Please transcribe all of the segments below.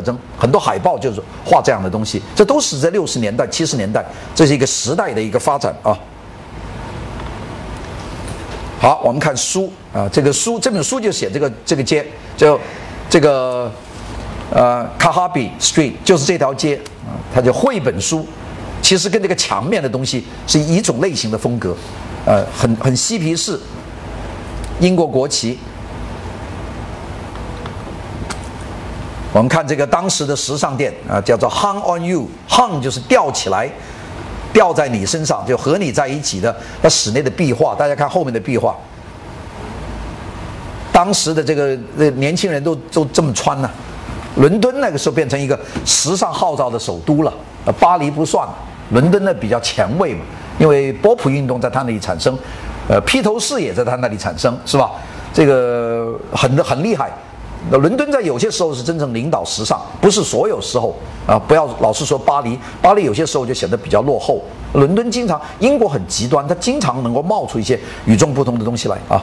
特征，很多海报就是画这样的东西，这都是在六十年代、七十年代，这是一个时代的一个发展啊。好，我们看书啊，这个书这本书就写这个这个街，就这个呃卡哈比 Street 就是这条街啊，它叫绘本书，其实跟这个墙面的东西是一种类型的风格，呃，很很嬉皮士，英国国旗。我们看这个当时的时尚店啊，叫做 Hung on You，Hung 就是吊起来。吊在你身上就和你在一起的那室内的壁画，大家看后面的壁画。当时的这个呃年轻人都都这么穿呢。伦敦那个时候变成一个时尚号召的首都了，巴黎不算，伦敦呢比较前卫嘛，因为波普运动在他那里产生，呃，披头士也在他那里产生，是吧？这个很很厉害。那伦敦在有些时候是真正领导时尚，不是所有时候啊！不要老是说巴黎，巴黎有些时候就显得比较落后。伦敦经常，英国很极端，它经常能够冒出一些与众不同的东西来啊。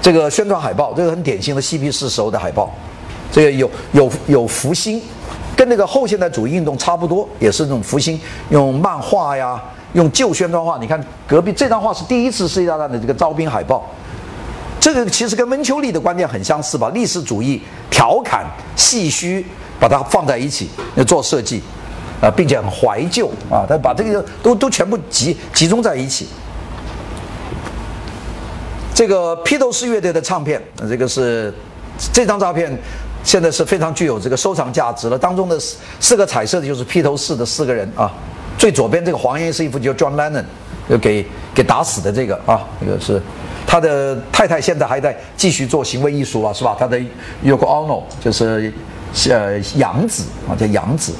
这个宣传海报，这个很典型的嬉皮士时候的海报，这个有有有福星，跟那个后现代主义运动差不多，也是那种福星，用漫画呀，用旧宣传画。你看隔壁这张画是第一次世界大战的这个招兵海报。这个其实跟温丘利的观点很相似吧？历史主义调侃、戏谑，把它放在一起做设计，啊，并且很怀旧啊，他把这个都都全部集集中在一起。这个披头士乐队的唱片，这个是这张照片，现在是非常具有这个收藏价值了。当中的四四个彩色的就是披头士的四个人啊，最左边这个黄颜色衣服就 John Lennon，就给给打死的这个啊，这个是。他的太太现在还在继续做行为艺术啊，是吧？他的 Yoko Ono 就是呃杨子啊，叫杨子。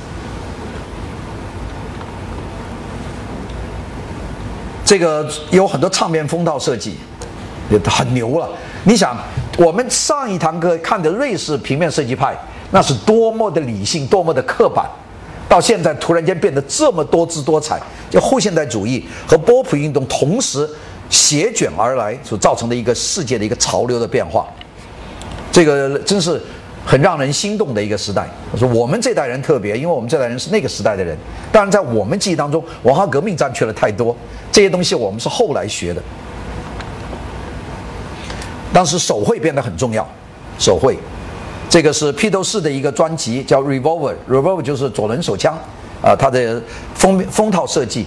这个有很多唱片封套设计，也很牛了。你想，我们上一堂课看的瑞士平面设计派，那是多么的理性，多么的刻板，到现在突然间变得这么多姿多彩。就后现代主义和波普运动同时。席卷而来所造成的一个世界的一个潮流的变化，这个真是很让人心动的一个时代。我说我们这代人特别，因为我们这代人是那个时代的人。当然，在我们记忆当中，文化革命占据了太多这些东西，我们是后来学的。当时手绘变得很重要，手绘，这个是披头士的一个专辑，叫 Revolver，Revolver 就是左轮手枪啊，它的封封套设计。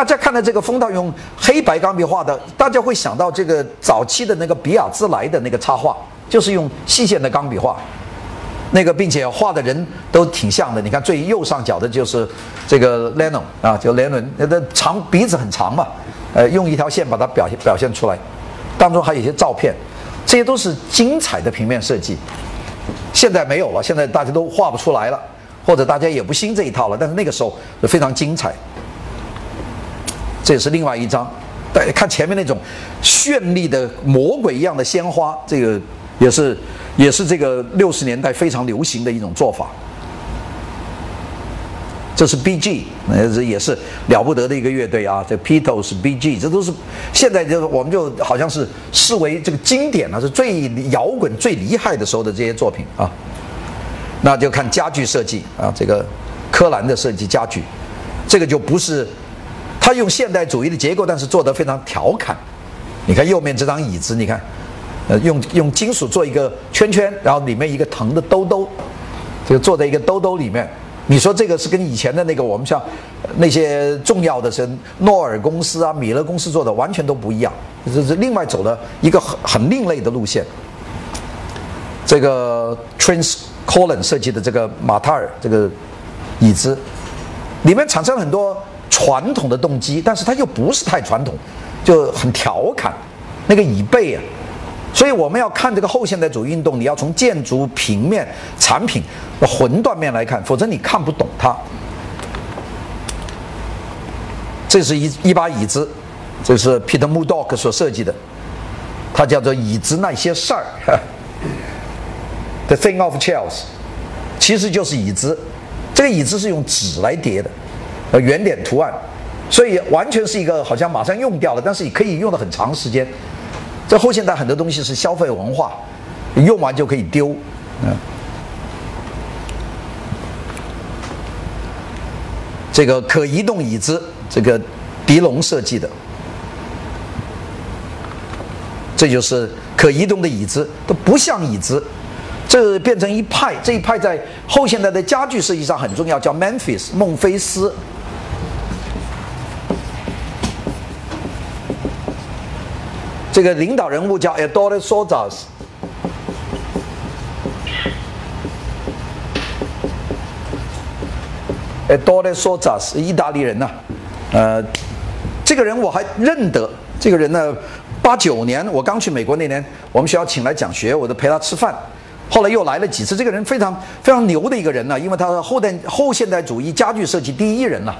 大家看到这个风道用黑白钢笔画的，大家会想到这个早期的那个比尔兹莱的那个插画，就是用细线的钢笔画，那个并且画的人都挺像的。你看最右上角的就是这个 Leno 啊，就 Leno，那的长鼻子很长嘛，呃，用一条线把它表现表现出来，当中还有一些照片，这些都是精彩的平面设计。现在没有了，现在大家都画不出来了，或者大家也不兴这一套了。但是那个时候是非常精彩。这也是另外一张，大家看前面那种绚丽的魔鬼一样的鲜花，这个也是也是这个六十年代非常流行的一种做法。这是 B.G.，那这也是了不得的一个乐队啊，这 Beatles、B.G.，这都是现在就是我们就好像是视为这个经典了，是最摇滚最厉害的时候的这些作品啊。那就看家具设计啊，这个柯蓝的设计家具，这个就不是。他用现代主义的结构，但是做得非常调侃。你看右面这张椅子，你看，呃，用用金属做一个圈圈，然后里面一个藤的兜兜，这个坐在一个兜兜里面。你说这个是跟以前的那个我们像那些重要的是诺尔公司啊、米勒公司做的完全都不一样，这是另外走的一个很很另类的路线。这个 Trans Colon 设计的这个马塔尔这个椅子，里面产生很多。传统的动机，但是它又不是太传统，就很调侃那个椅背啊。所以我们要看这个后现代主义运动，你要从建筑、平面、产品的魂断面来看，否则你看不懂它。这是一一把椅子，这是 Peter Mudock 所设计的，它叫做椅子那些事儿。The thing of chairs，其实就是椅子。这个椅子是用纸来叠的。呃圆点图案，所以完全是一个好像马上用掉了，但是也可以用的很长时间。这后现代很多东西是消费文化，用完就可以丢，嗯。这个可移动椅子，这个迪龙设计的，这就是可移动的椅子，都不像椅子，这变成一派。这一派在后现代的家具设计上很重要，叫 Memphis 孟菲斯。这个领导人物叫 Eduardo Sozas。Eduardo Sozas，意大利人呐，呃，这个人我还认得。这个人呢，八九年我刚去美国那年，我们学校请来讲学，我都陪他吃饭。后来又来了几次。这个人非常非常牛的一个人呢，因为他是后代后现代主义家具设计第一人了。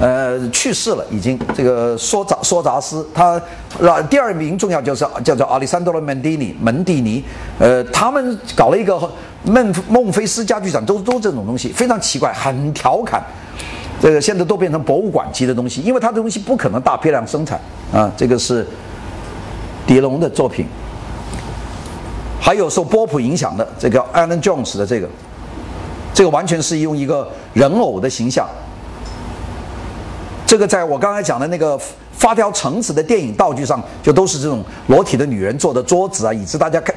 呃，去世了，已经这个梭扎梭扎斯，他那第二名重要就是叫做阿里山多罗门蒂尼门蒂尼，呃，他们搞了一个孟孟菲斯家具展，都都这种东西，非常奇怪，很调侃，这个现在都变成博物馆级的东西，因为他的东西不可能大批量生产啊，这个是狄龙的作品，还有受波普影响的这个 Alan Jones 的这个，这个完全是用一个人偶的形象。这个在我刚才讲的那个发条橙子的电影道具上，就都是这种裸体的女人坐的桌子啊、椅子，大家看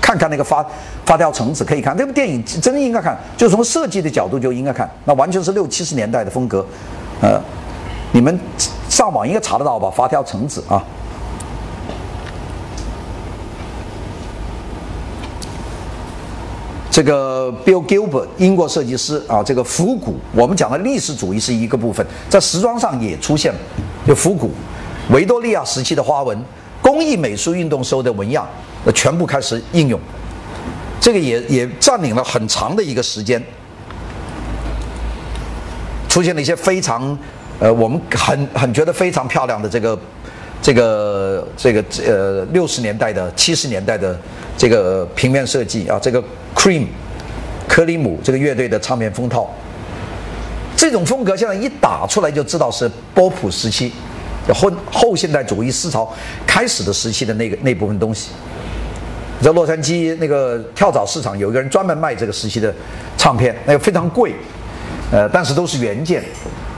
看看那个发发条橙子可以看，这部电影真应该看，就从设计的角度就应该看，那完全是六七十年代的风格，呃，你们上网应该查得到吧？发条橙子啊。这个 Bill Gilbert 英国设计师啊，这个复古，我们讲的历史主义是一个部分，在时装上也出现了，就复古，维多利亚时期的花纹，工艺美术运动时候的纹样，全部开始应用，这个也也占领了很长的一个时间，出现了一些非常，呃，我们很很觉得非常漂亮的这个。这个这个呃六十年代的七十年代的这个平面设计啊，这个 Cream，克里姆这个乐队的唱片封套，这种风格现在一打出来就知道是波普时期，后后现代主义思潮开始的时期的那个那部分东西。在洛杉矶那个跳蚤市场有一个人专门卖这个时期的唱片，那个非常贵，呃，但是都是原件，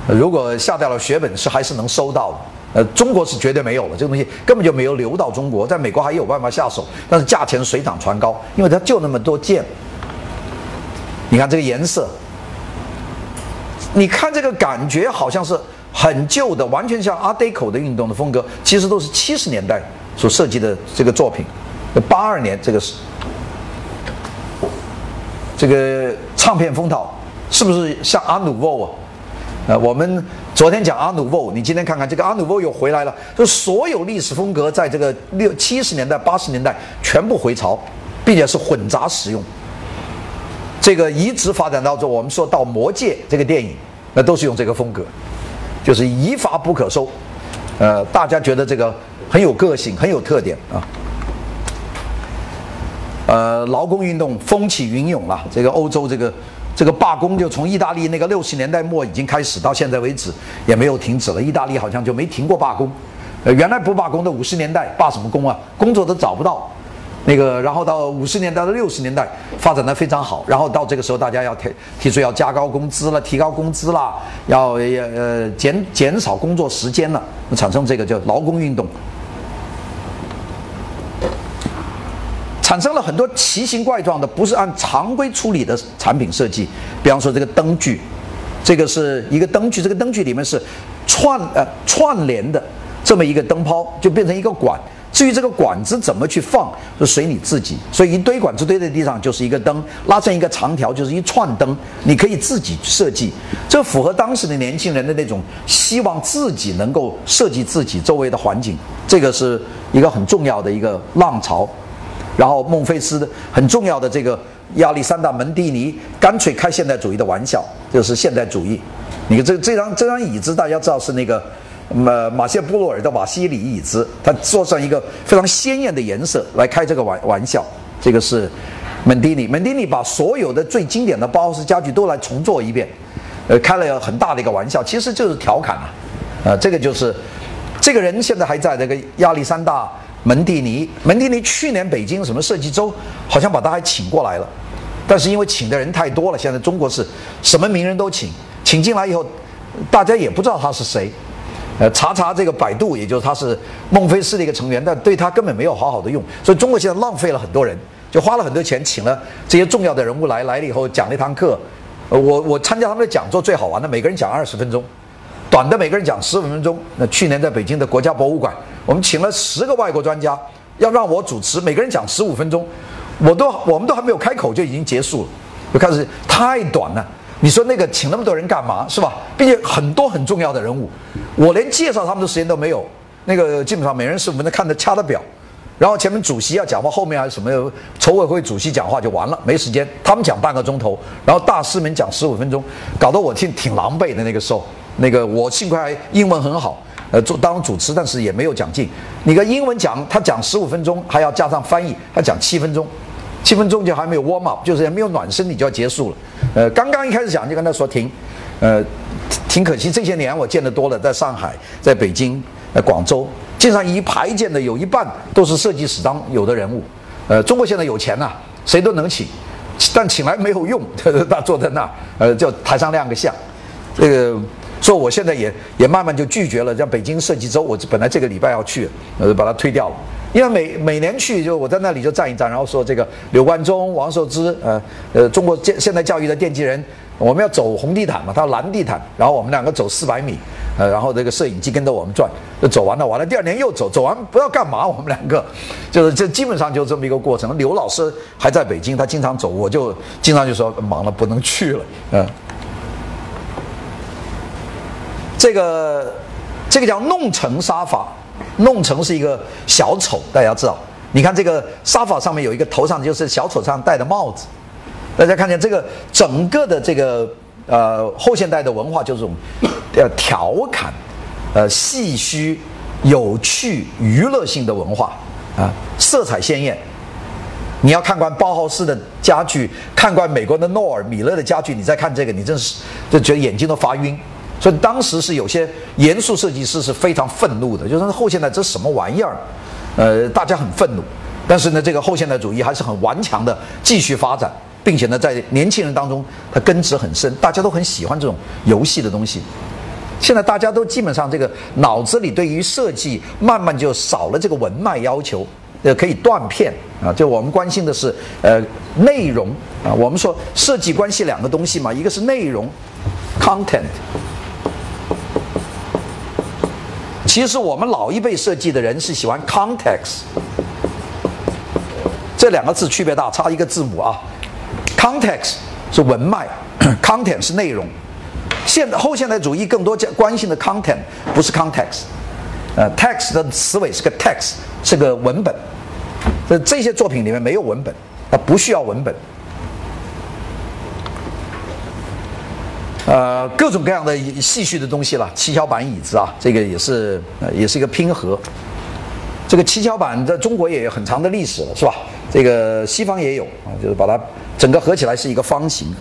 如果下掉了血本是还是能收到的。呃，中国是绝对没有了，这个东西根本就没有流到中国，在美国还有办法下手，但是价钱水涨船高，因为它就那么多件。你看这个颜色，你看这个感觉好像是很旧的，完全像 Art Deco 的运动的风格，其实都是七十年代所设计的这个作品。八二年这个是这个唱片封套，是不是像阿努沃啊？呃，我们昨天讲阿努沃，你今天看看这个阿努沃又回来了，就所有历史风格在这个六七十年代、八十年代全部回潮，并且是混杂使用。这个一直发展到这，我们说到《魔戒》这个电影，那都是用这个风格，就是一发不可收。呃，大家觉得这个很有个性，很有特点啊。呃，劳工运动风起云涌了，这个欧洲这个。这个罢工就从意大利那个六十年代末已经开始，到现在为止也没有停止了。意大利好像就没停过罢工。呃，原来不罢工的五十年代罢什么工啊？工作都找不到。那个，然后到五十年代到六十年代发展的非常好。然后到这个时候，大家要提提出要加高工资了，提高工资了，要呃减减少工作时间了，产生这个叫劳工运动。产生了很多奇形怪状的，不是按常规处理的产品设计。比方说这个灯具，这个是一个灯具，这个灯具里面是串呃串联的这么一个灯泡，就变成一个管。至于这个管子怎么去放，就随你自己。所以一堆管子堆在地上就是一个灯，拉成一个长条就是一串灯，你可以自己设计。这符合当时的年轻人的那种希望自己能够设计自己周围的环境，这个是一个很重要的一个浪潮。然后孟菲斯的很重要的这个亚历山大门蒂尼干脆开现代主义的玩笑，就是现代主义。你看这这张这张椅子，大家知道是那个马马歇布洛尔的瓦西里椅子，他做上一个非常鲜艳的颜色来开这个玩玩笑。这个是门蒂尼，门蒂尼把所有的最经典的包豪斯家具都来重做一遍，呃，开了很大的一个玩笑，其实就是调侃啊。呃，这个就是这个人现在还在这个亚历山大。门蒂尼，门蒂尼去年北京什么设计周，好像把他还请过来了，但是因为请的人太多了，现在中国是什么名人都请，请进来以后，大家也不知道他是谁。呃，查查这个百度，也就是他是孟菲斯的一个成员，但对他根本没有好好的用。所以中国现在浪费了很多人，就花了很多钱请了这些重要的人物来，来了以后讲了一堂课。呃，我我参加他们的讲座最好玩的，每个人讲二十分钟，短的每个人讲十五分钟。那去年在北京的国家博物馆，我们请了十个外国专家，要让我主持，每个人讲十五分钟，我都我们都还没有开口就已经结束了，就开始太短了。你说那个请那么多人干嘛是吧？并且很多很重要的人物，我连介绍他们的时间都没有。那个基本上每人十五分钟看着掐的表，然后前面主席要讲话，后面还有什么筹委会主席讲话就完了，没时间。他们讲半个钟头，然后大师们讲十五分钟，搞得我挺挺狼狈的。那个时候，那个我幸亏还英文很好，呃，做当主持，但是也没有讲尽。你个英文讲，他讲十五分钟，还要加上翻译，他讲七分钟。七分钟就还没有 warm up，就是也没有暖身，你就要结束了。呃，刚刚一开始讲就跟他说停，呃，挺可惜。这些年我见得多了，在上海、在北京、在广州，经常一排见的有一半都是设计史上有的人物。呃，中国现在有钱呐，谁都能请，但请来没有用，他坐在那儿，呃，就台上亮个相。这个，所以我现在也也慢慢就拒绝了。像北京设计周，我本来这个礼拜要去，呃，把它推掉了。因为每每年去就我在那里就站一站，然后说这个刘关中、王寿之，呃呃，中国现现代教育的奠基人，我们要走红地毯嘛，他蓝地毯，然后我们两个走四百米，呃，然后这个摄影机跟着我们转，就走完了，完了第二年又走，走完不知道干嘛，我们两个就是这基本上就这么一个过程。刘老师还在北京，他经常走，我就经常就说忙了不能去了，嗯，这个这个叫弄成杀法。弄成是一个小丑，大家知道。你看这个沙发上面有一个头上就是小丑上戴的帽子，大家看见这个整个的这个呃后现代的文化就是这种呃调侃、呃戏谑、有趣、娱乐性的文化啊，色彩鲜艳。你要看惯包豪斯的家具，看惯美国的诺尔、米勒的家具，你再看这个，你真是就觉得眼睛都发晕。所以当时是有些严肃设计师是非常愤怒的，就是后现代这什么玩意儿？呃，大家很愤怒。但是呢，这个后现代主义还是很顽强的继续发展，并且呢，在年轻人当中它根植很深，大家都很喜欢这种游戏的东西。现在大家都基本上这个脑子里对于设计慢慢就少了这个文脉要求，呃，可以断片啊。就我们关心的是呃内容啊。我们说设计关系两个东西嘛，一个是内容，content。其实我们老一辈设计的人是喜欢 context，这两个字区别大，差一个字母啊。context 是文脉，content 是内容。现后现代主义更多关心的 content 不是 context，呃，text 的词尾是个 text，是个文本。这这些作品里面没有文本，它不需要文本。呃，各种各样的戏谑的东西了，七巧板椅子啊，这个也是呃，也是一个拼合。这个七巧板在中国也有很长的历史了，是吧？这个西方也有啊，就是把它整个合起来是一个方形。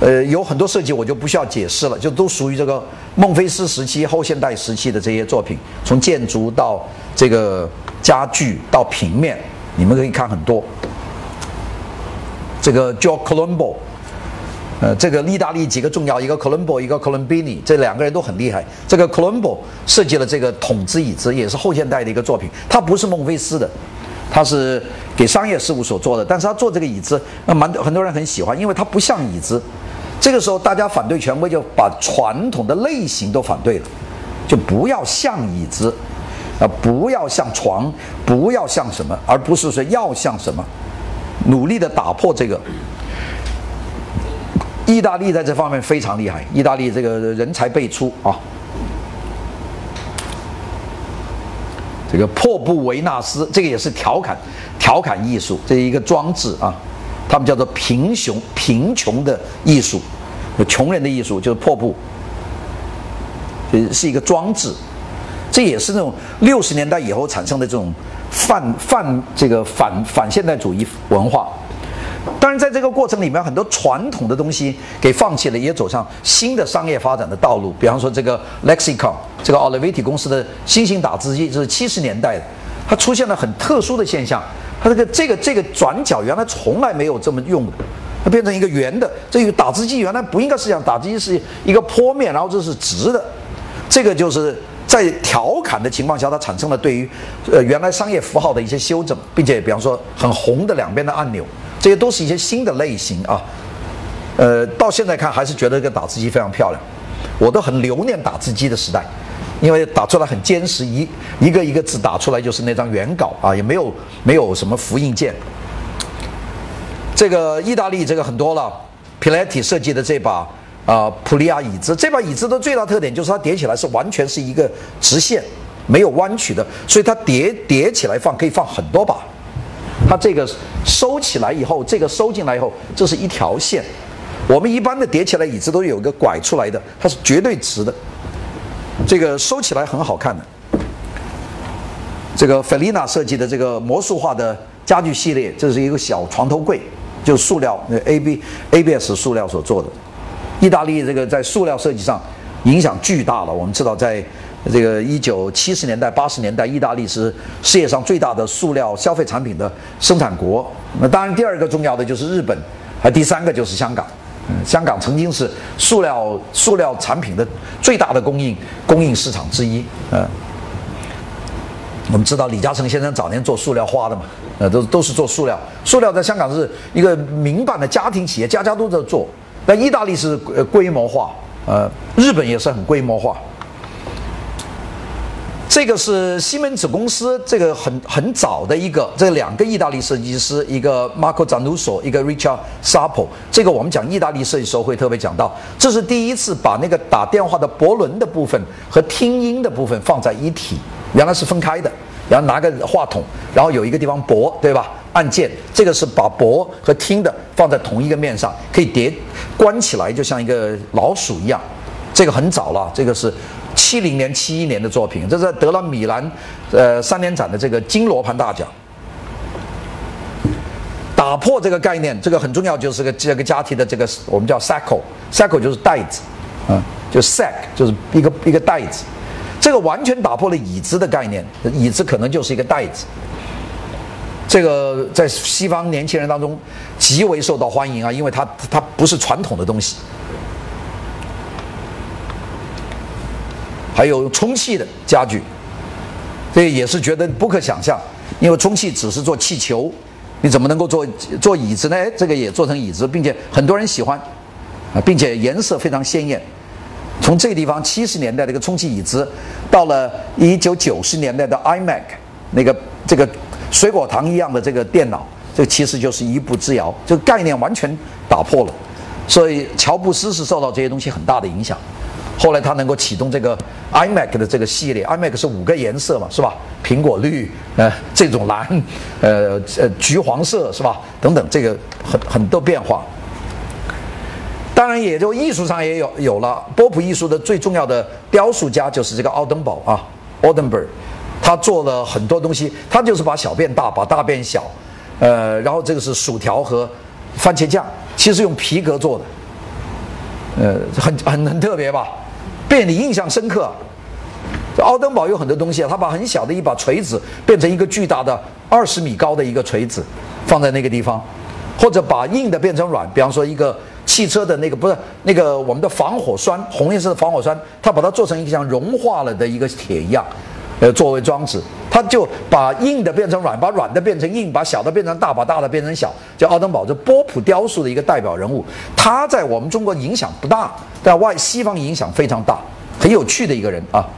呃，有很多设计我就不需要解释了，就都属于这个孟菲斯时期、后现代时期的这些作品，从建筑到这个家具到平面，你们可以看很多。这个叫 Colombo。呃，这个意大利几个重要，一个 Colombo，一个 Colombini，这两个人都很厉害。这个 Colombo 设计了这个筒子椅子，也是后现代的一个作品。他不是孟菲斯的，他是给商业事务所做的。但是他做这个椅子，那蛮很多人很喜欢，因为它不像椅子。这个时候大家反对权威，就把传统的类型都反对了，就不要像椅子，啊，不要像床，不要像什么，而不是说要像什么，努力的打破这个。意大利在这方面非常厉害，意大利这个人才辈出啊。这个破布维纳斯，这个也是调侃，调侃艺术，这是一个装置啊。他们叫做贫穷贫穷的艺术，穷人的艺术就是破布，是一个装置。这也是那种六十年代以后产生的这种泛泛这个反反现代主义文化。当然，在这个过程里面，很多传统的东西给放弃了，也走上新的商业发展的道路。比方说，这个 Lexicon，这个 Olivetti 公司的新型打字机，这是七十年代的，它出现了很特殊的现象。它这个这个这个转角原来从来没有这么用的，它变成一个圆的。这个打字机原来不应该是这样，打字机是一个坡面，然后这是直的。这个就是在调侃的情况下，它产生了对于呃原来商业符号的一些修正，并且比方说很红的两边的按钮，这些都是一些新的类型啊。呃，到现在看还是觉得这个打字机非常漂亮，我都很留念打字机的时代，因为打出来很坚实，一一个一个字打出来就是那张原稿啊，也没有没有什么复印件。这个意大利这个很多了 p i l e t t i 设计的这把啊普利亚椅子，这把椅子的最大特点就是它叠起来是完全是一个直线，没有弯曲的，所以它叠叠起来放可以放很多把。它这个收起来以后，这个收进来以后，这是一条线。我们一般的叠起来椅子都有一个拐出来的，它是绝对直的。这个收起来很好看的。这个菲丽娜设计的这个魔术化的家具系列，这是一个小床头柜，就塑料那 A B A B S 塑料所做的。意大利这个在塑料设计上影响巨大了。我们知道，在这个一九七十年代、八十年代，意大利是世界上最大的塑料消费产品的生产国。那当然，第二个重要的就是日本，还第三个就是香港。香港曾经是塑料塑料产品的最大的供应供应市场之一。嗯，我们知道李嘉诚先生早年做塑料花的嘛，呃，都都是做塑料。塑料在香港是一个民办的家庭企业，家家都在做。那意大利是规模化，呃，日本也是很规模化。这个是西门子公司，这个很很早的一个，这两个意大利设计师，一个 Marco Zanussi，一个 Richard Sapo。这个我们讲意大利设计时候会特别讲到，这是第一次把那个打电话的驳轮的部分和听音的部分放在一体，原来是分开的。然后拿个话筒，然后有一个地方拨，对吧？按键，这个是把拨和听的放在同一个面上，可以叠关起来，就像一个老鼠一样。这个很早了，这个是。七零年、七一年的作品，这是得了米兰，呃，三年展的这个金罗盘大奖。打破这个概念，这个很重要，就是个这个家庭的这个我们叫 sack，sack 就是袋子，啊，就 sack 就是一个一个袋子，这个完全打破了椅子的概念，椅子可能就是一个袋子。这个在西方年轻人当中极为受到欢迎啊，因为它它不是传统的东西。还有充气的家具，这也是觉得不可想象，因为充气只是做气球，你怎么能够做做椅子呢？哎，这个也做成椅子，并且很多人喜欢，啊，并且颜色非常鲜艳。从这个地方七十年代的一个充气椅子，到了一九九十年代的 iMac 那个这个水果糖一样的这个电脑，这其实就是一步之遥，这个概念完全打破了。所以乔布斯是受到这些东西很大的影响。后来他能够启动这个 iMac 的这个系列，iMac 是五个颜色嘛，是吧？苹果绿，呃，这种蓝，呃呃，橘黄色，是吧？等等，这个很很多变化。当然，也就艺术上也有有了波普艺术的最重要的雕塑家就是这个奥登堡啊，Oldenburg，他做了很多东西，他就是把小变大，把大变小，呃，然后这个是薯条和番茄酱，其实用皮革做的，呃，很很很特别吧？被你印象深刻。奥登堡有很多东西啊，他把很小的一把锤子变成一个巨大的二十米高的一个锤子，放在那个地方，或者把硬的变成软，比方说一个汽车的那个不是那个我们的防火栓，红颜色的防火栓，他把它做成一个像融化了的一个铁一样，呃，作为装置，他就把硬的变成软，把软的变成硬，把小的变成大，把大的变成小，叫奥登堡，这波普雕塑的一个代表人物。他在我们中国影响不大。在外西方影响非常大，很有趣的一个人啊。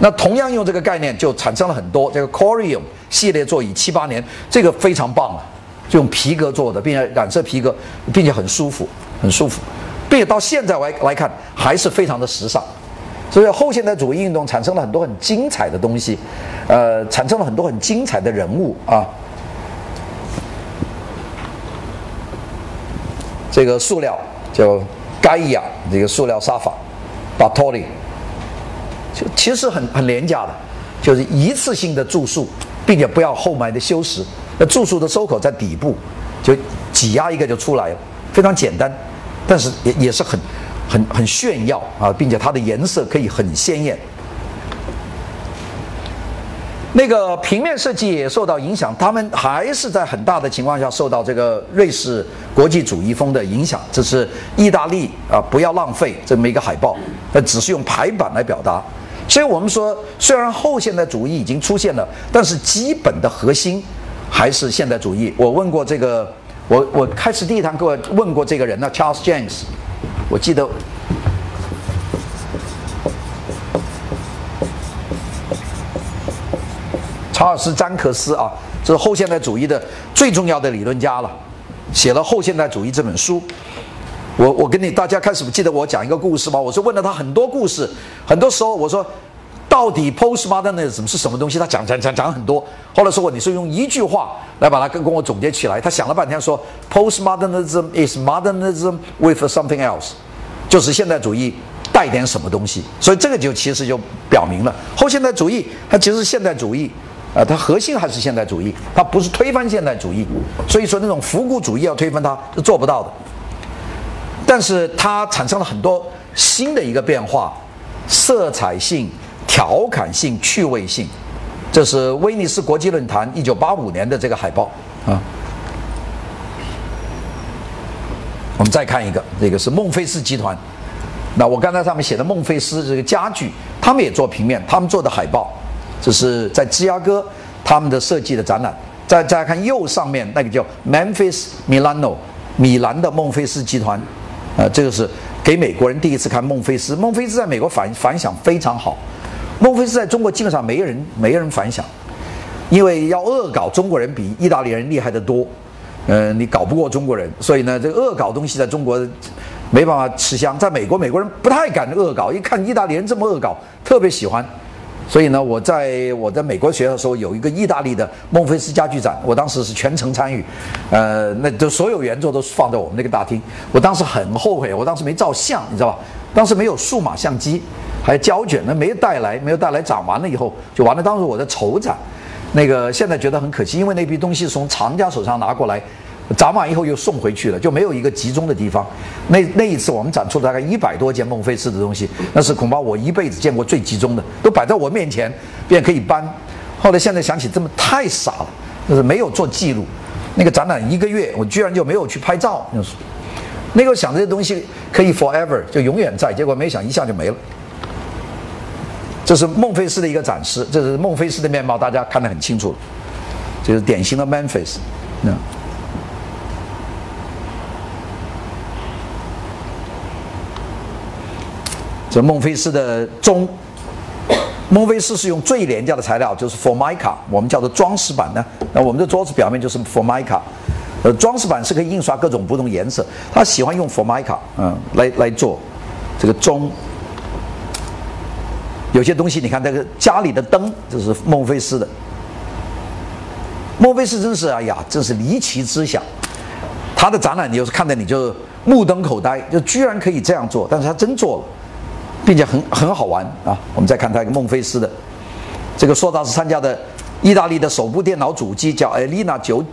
那同样用这个概念，就产生了很多这个 Corium 系列座椅，七八年这个非常棒啊，就用皮革做的，并且染色皮革，并且很舒服，很舒服，并且到现在来来看还是非常的时尚。所以后现代主义运动产生了很多很精彩的东西，呃，产生了很多很精彩的人物啊。这个塑料叫。盖亚这个塑料沙发巴托里其实很很廉价的，就是一次性的住宿，并且不要后埋的修饰。那住宿的收口在底部，就挤压一个就出来了，非常简单，但是也也是很很很炫耀啊，并且它的颜色可以很鲜艳。那个平面设计也受到影响，他们还是在很大的情况下受到这个瑞士国际主义风的影响。这是意大利啊，不要浪费这么一个海报，那，只是用排版来表达。所以我们说，虽然后现代主义已经出现了，但是基本的核心还是现代主义。我问过这个，我我开始第一堂课问过这个人呢，Charles James，我记得。查尔斯·詹克斯啊，这是后现代主义的最重要的理论家了，写了《后现代主义》这本书。我我跟你大家开始记得我讲一个故事吗？我是问了他很多故事，很多时候我说到底 postmodernism 是什么东西？他讲讲讲讲很多。后来说我你是用一句话来把它跟跟我总结起来。他想了半天说 postmodernism is modernism with something else，就是现代主义带点什么东西。所以这个就其实就表明了后现代主义它其实是现代主义。啊，它核心还是现代主义，它不是推翻现代主义，所以说那种复古主义要推翻它是做不到的。但是它产生了很多新的一个变化，色彩性、调侃性、趣味性。这是威尼斯国际论坛一九八五年的这个海报啊。我们再看一个，这个是孟菲斯集团。那我刚才上面写的孟菲斯这个家具，他们也做平面，他们做的海报。这是在芝加哥他们的设计的展览。再再看右上面那个叫 Memphis Milano 米兰的孟菲斯集团，呃，这个是给美国人第一次看孟菲斯。孟菲斯在美国反反响非常好。孟菲斯在中国基本上没人没人反响，因为要恶搞中国人比意大利人厉害得多。嗯，你搞不过中国人，所以呢，这个恶搞东西在中国没办法吃香。在美国，美国人不太敢恶搞，一看意大利人这么恶搞，特别喜欢。所以呢，我在我在美国学校的时候，有一个意大利的孟菲斯家具展，我当时是全程参与，呃，那就所有原作都是放在我们那个大厅。我当时很后悔，我当时没照相，你知道吧？当时没有数码相机，还有胶卷，那没带来，没有带来，展完了以后就完了。当时我在筹展，那个现在觉得很可惜，因为那批东西从藏家手上拿过来。展完以后又送回去了，就没有一个集中的地方。那那一次我们展出了大概一百多件孟菲斯的东西，那是恐怕我一辈子见过最集中的，都摆在我面前，便可以搬。后来现在想起，这么太傻了，就是没有做记录。那个展览一个月，我居然就没有去拍照。就是那个想这些东西可以 forever 就永远在，结果没想一下就没了。这是孟菲斯的一个展示，这是孟菲斯的面貌，大家看得很清楚，就是典型的 Memphis，那。这孟菲斯的钟，孟菲斯是用最廉价的材料，就是 Formica，我们叫做装饰板呢。那我们的桌子表面就是 Formica，呃，装饰板是可以印刷各种不同颜色。他喜欢用 Formica，嗯，来来做这个钟。有些东西你看，这个家里的灯，这是孟菲斯的。孟菲斯真是哎呀，真是离奇之想。他的展览，你就是看的你就目瞪口呆，就居然可以这样做，但是他真做了。并且很很好玩啊！我们再看他一个孟菲斯的，这个硕大斯参加的意大利的首部电脑主机叫 Elina 九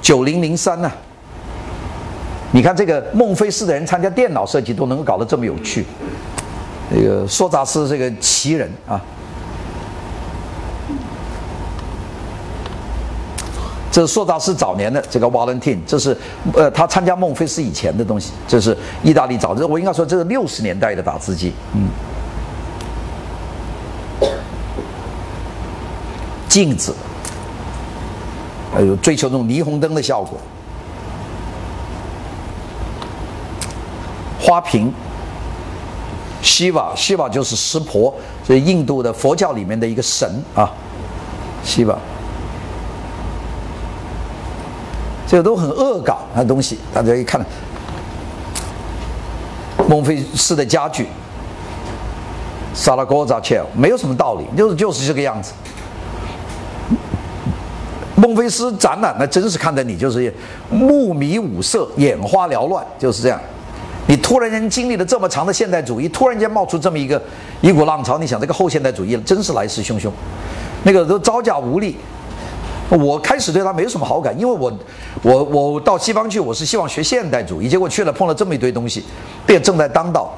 九零零三呢。你看这个孟菲斯的人参加电脑设计都能够搞得这么有趣，这个硕扎斯这个奇人啊。这是硕扎斯早年的这个 Valentine，这是呃他参加孟菲斯以前的东西。这是意大利早，这我应该说这是六十年代的打字机。嗯，镜子，还有追求这种霓虹灯的效果。花瓶西瓦，西瓦就是湿婆，是印度的佛教里面的一个神啊西瓦。这个都很恶搞的东西，大家一看，孟菲斯的家具，萨拉戈扎切尔，没有什么道理，就是就是这个样子。孟菲斯展览，那真是看得你就是目迷五色，眼花缭乱，就是这样。你突然间经历了这么长的现代主义，突然间冒出这么一个一股浪潮，你想这个后现代主义真是来势汹汹，那个都招架无力。我开始对他没有什么好感，因为我，我我到西方去，我是希望学现代主义，结果去了碰了这么一堆东西，便正在当道。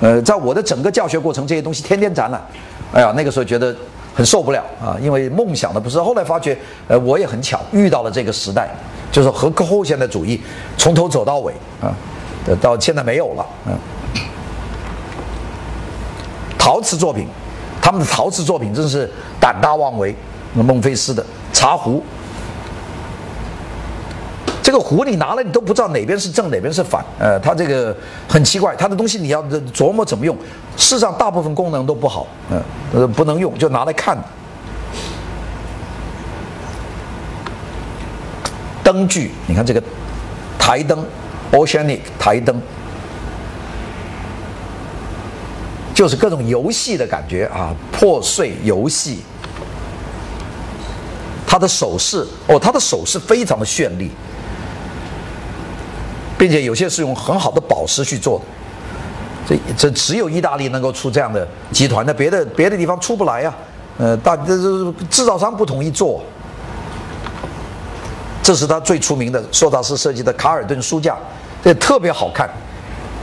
呃，在我的整个教学过程，这些东西天天展览，哎呀，那个时候觉得很受不了啊，因为梦想的不是。后来发觉，呃，我也很巧遇到了这个时代，就是和后现代主义从头走到尾啊，到现在没有了。嗯，陶瓷作品，他们的陶瓷作品真是胆大妄为。那孟菲斯的茶壶。这个壶你拿了，你都不知道哪边是正，哪边是反。呃，它这个很奇怪，它的东西你要琢磨怎么用。世上，大部分功能都不好，嗯，呃，不能用，就拿来看。灯具，你看这个台灯，Oceanic 台灯，就是各种游戏的感觉啊，破碎游戏。他的首饰，哦，他的首饰非常的绚丽。并且有些是用很好的宝石去做的，这这只有意大利能够出这样的集团，那别的别的地方出不来呀。呃，大这这制造商不同意做。这是他最出名的索达斯设计的卡尔顿书架，这特别好看。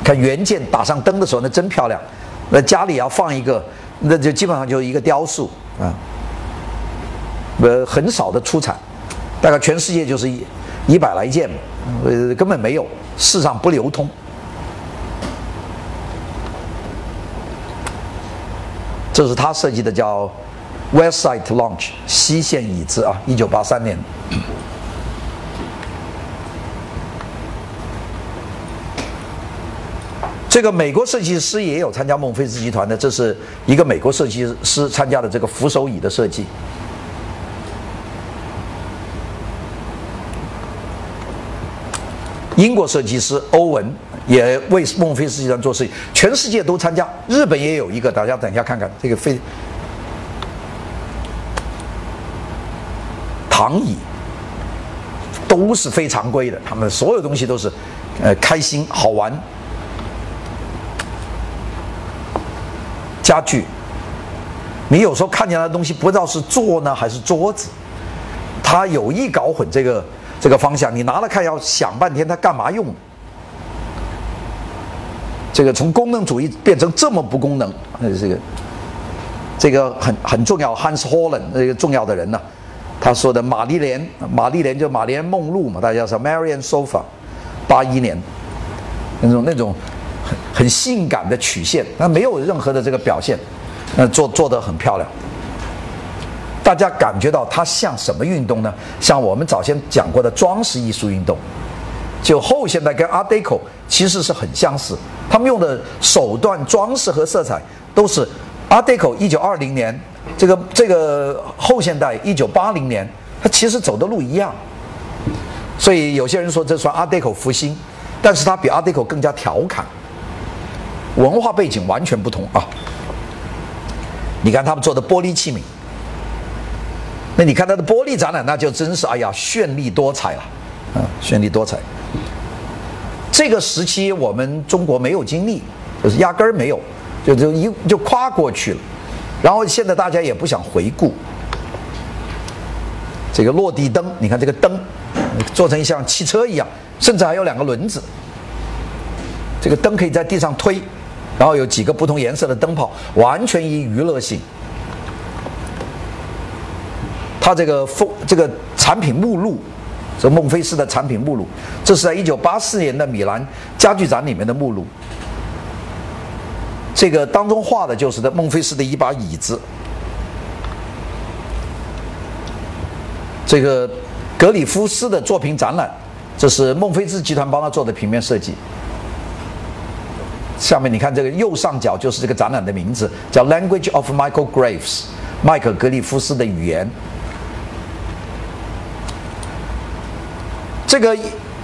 看原件打上灯的时候，那真漂亮。那家里要放一个，那就基本上就是一个雕塑啊。呃，很少的出产，大概全世界就是一一百来件，呃，根本没有。市场不流通，这是他设计的，叫 Westside Lounge 西线椅子啊，一九八三年。这个美国设计师也有参加孟菲斯集团的，这是一个美国设计师参加的这个扶手椅的设计。英国设计师欧文也为孟菲斯集团做事情，全世界都参加。日本也有一个，大家等一下看看这个非躺椅都是非常规的，他们所有东西都是呃开心好玩。家具，你有时候看见的东西不知道是坐呢还是桌子，他有意搞混这个。这个方向你拿了看，要想半天它干嘛用？这个从功能主义变成这么不功能，那，这个这个很很重要。Hans Holland 这个重要的人呢，他说的玛丽莲，玛丽莲就玛丽莲梦露嘛，大家说 Marian Sofa，八一年那种那种很很性感的曲线，那没有任何的这个表现，那做做得很漂亮。大家感觉到它像什么运动呢？像我们早先讲过的装饰艺术运动，就后现代跟 Art Deco 其实是很相似。他们用的手段、装饰和色彩都是 Art Deco 一九二零年，这个这个后现代一九八零年，它其实走的路一样。所以有些人说这算 Art Deco 复兴，但是它比 Art Deco 更加调侃，文化背景完全不同啊。你看他们做的玻璃器皿。那你看它的玻璃展览，那就真是哎呀绚丽多彩了，啊，绚丽多彩。这个时期我们中国没有经历，就是压根儿没有，就就一就跨过去了。然后现在大家也不想回顾。这个落地灯，你看这个灯做成像汽车一样，甚至还有两个轮子。这个灯可以在地上推，然后有几个不同颜色的灯泡，完全以娱乐性。它这个风这个产品目录，这孟菲斯的产品目录，这是在一九八四年的米兰家具展里面的目录。这个当中画的就是的孟菲斯的一把椅子。这个格里夫斯的作品展览，这是孟菲斯集团帮他做的平面设计。下面你看这个右上角就是这个展览的名字，叫 Language of Michael Graves，麦克格里夫斯的语言。这个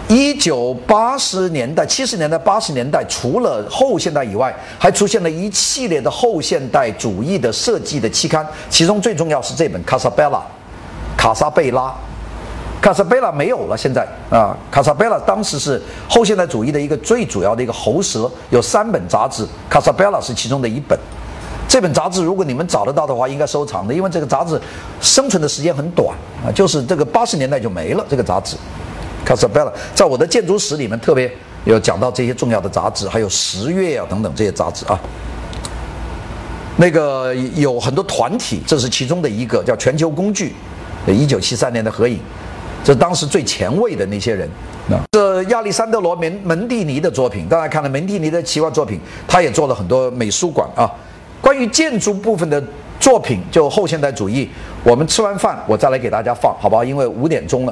一九八十年代、七十年代、八十年代，除了后现代以外，还出现了一系列的后现代主义的设计的期刊，其中最重要是这本《卡萨贝拉》。卡萨贝拉，卡萨贝拉没有了，现在啊，卡萨贝拉当时是后现代主义的一个最主要的一个喉舌，有三本杂志，卡萨贝拉是其中的一本。这本杂志如果你们找得到的话，应该收藏的，因为这个杂志生存的时间很短啊，就是这个八十年代就没了这个杂志。卡萨贝拉在我的建筑史里面特别有讲到这些重要的杂志，还有十月啊等等这些杂志啊。那个有很多团体，这是其中的一个，叫全球工具，一九七三年的合影，这当时最前卫的那些人。这亚历山德罗门门蒂尼的作品，大家看了门蒂尼的奇幻作品，他也做了很多美术馆啊。关于建筑部分的作品，就后现代主义，我们吃完饭我再来给大家放，好不好？因为五点钟了。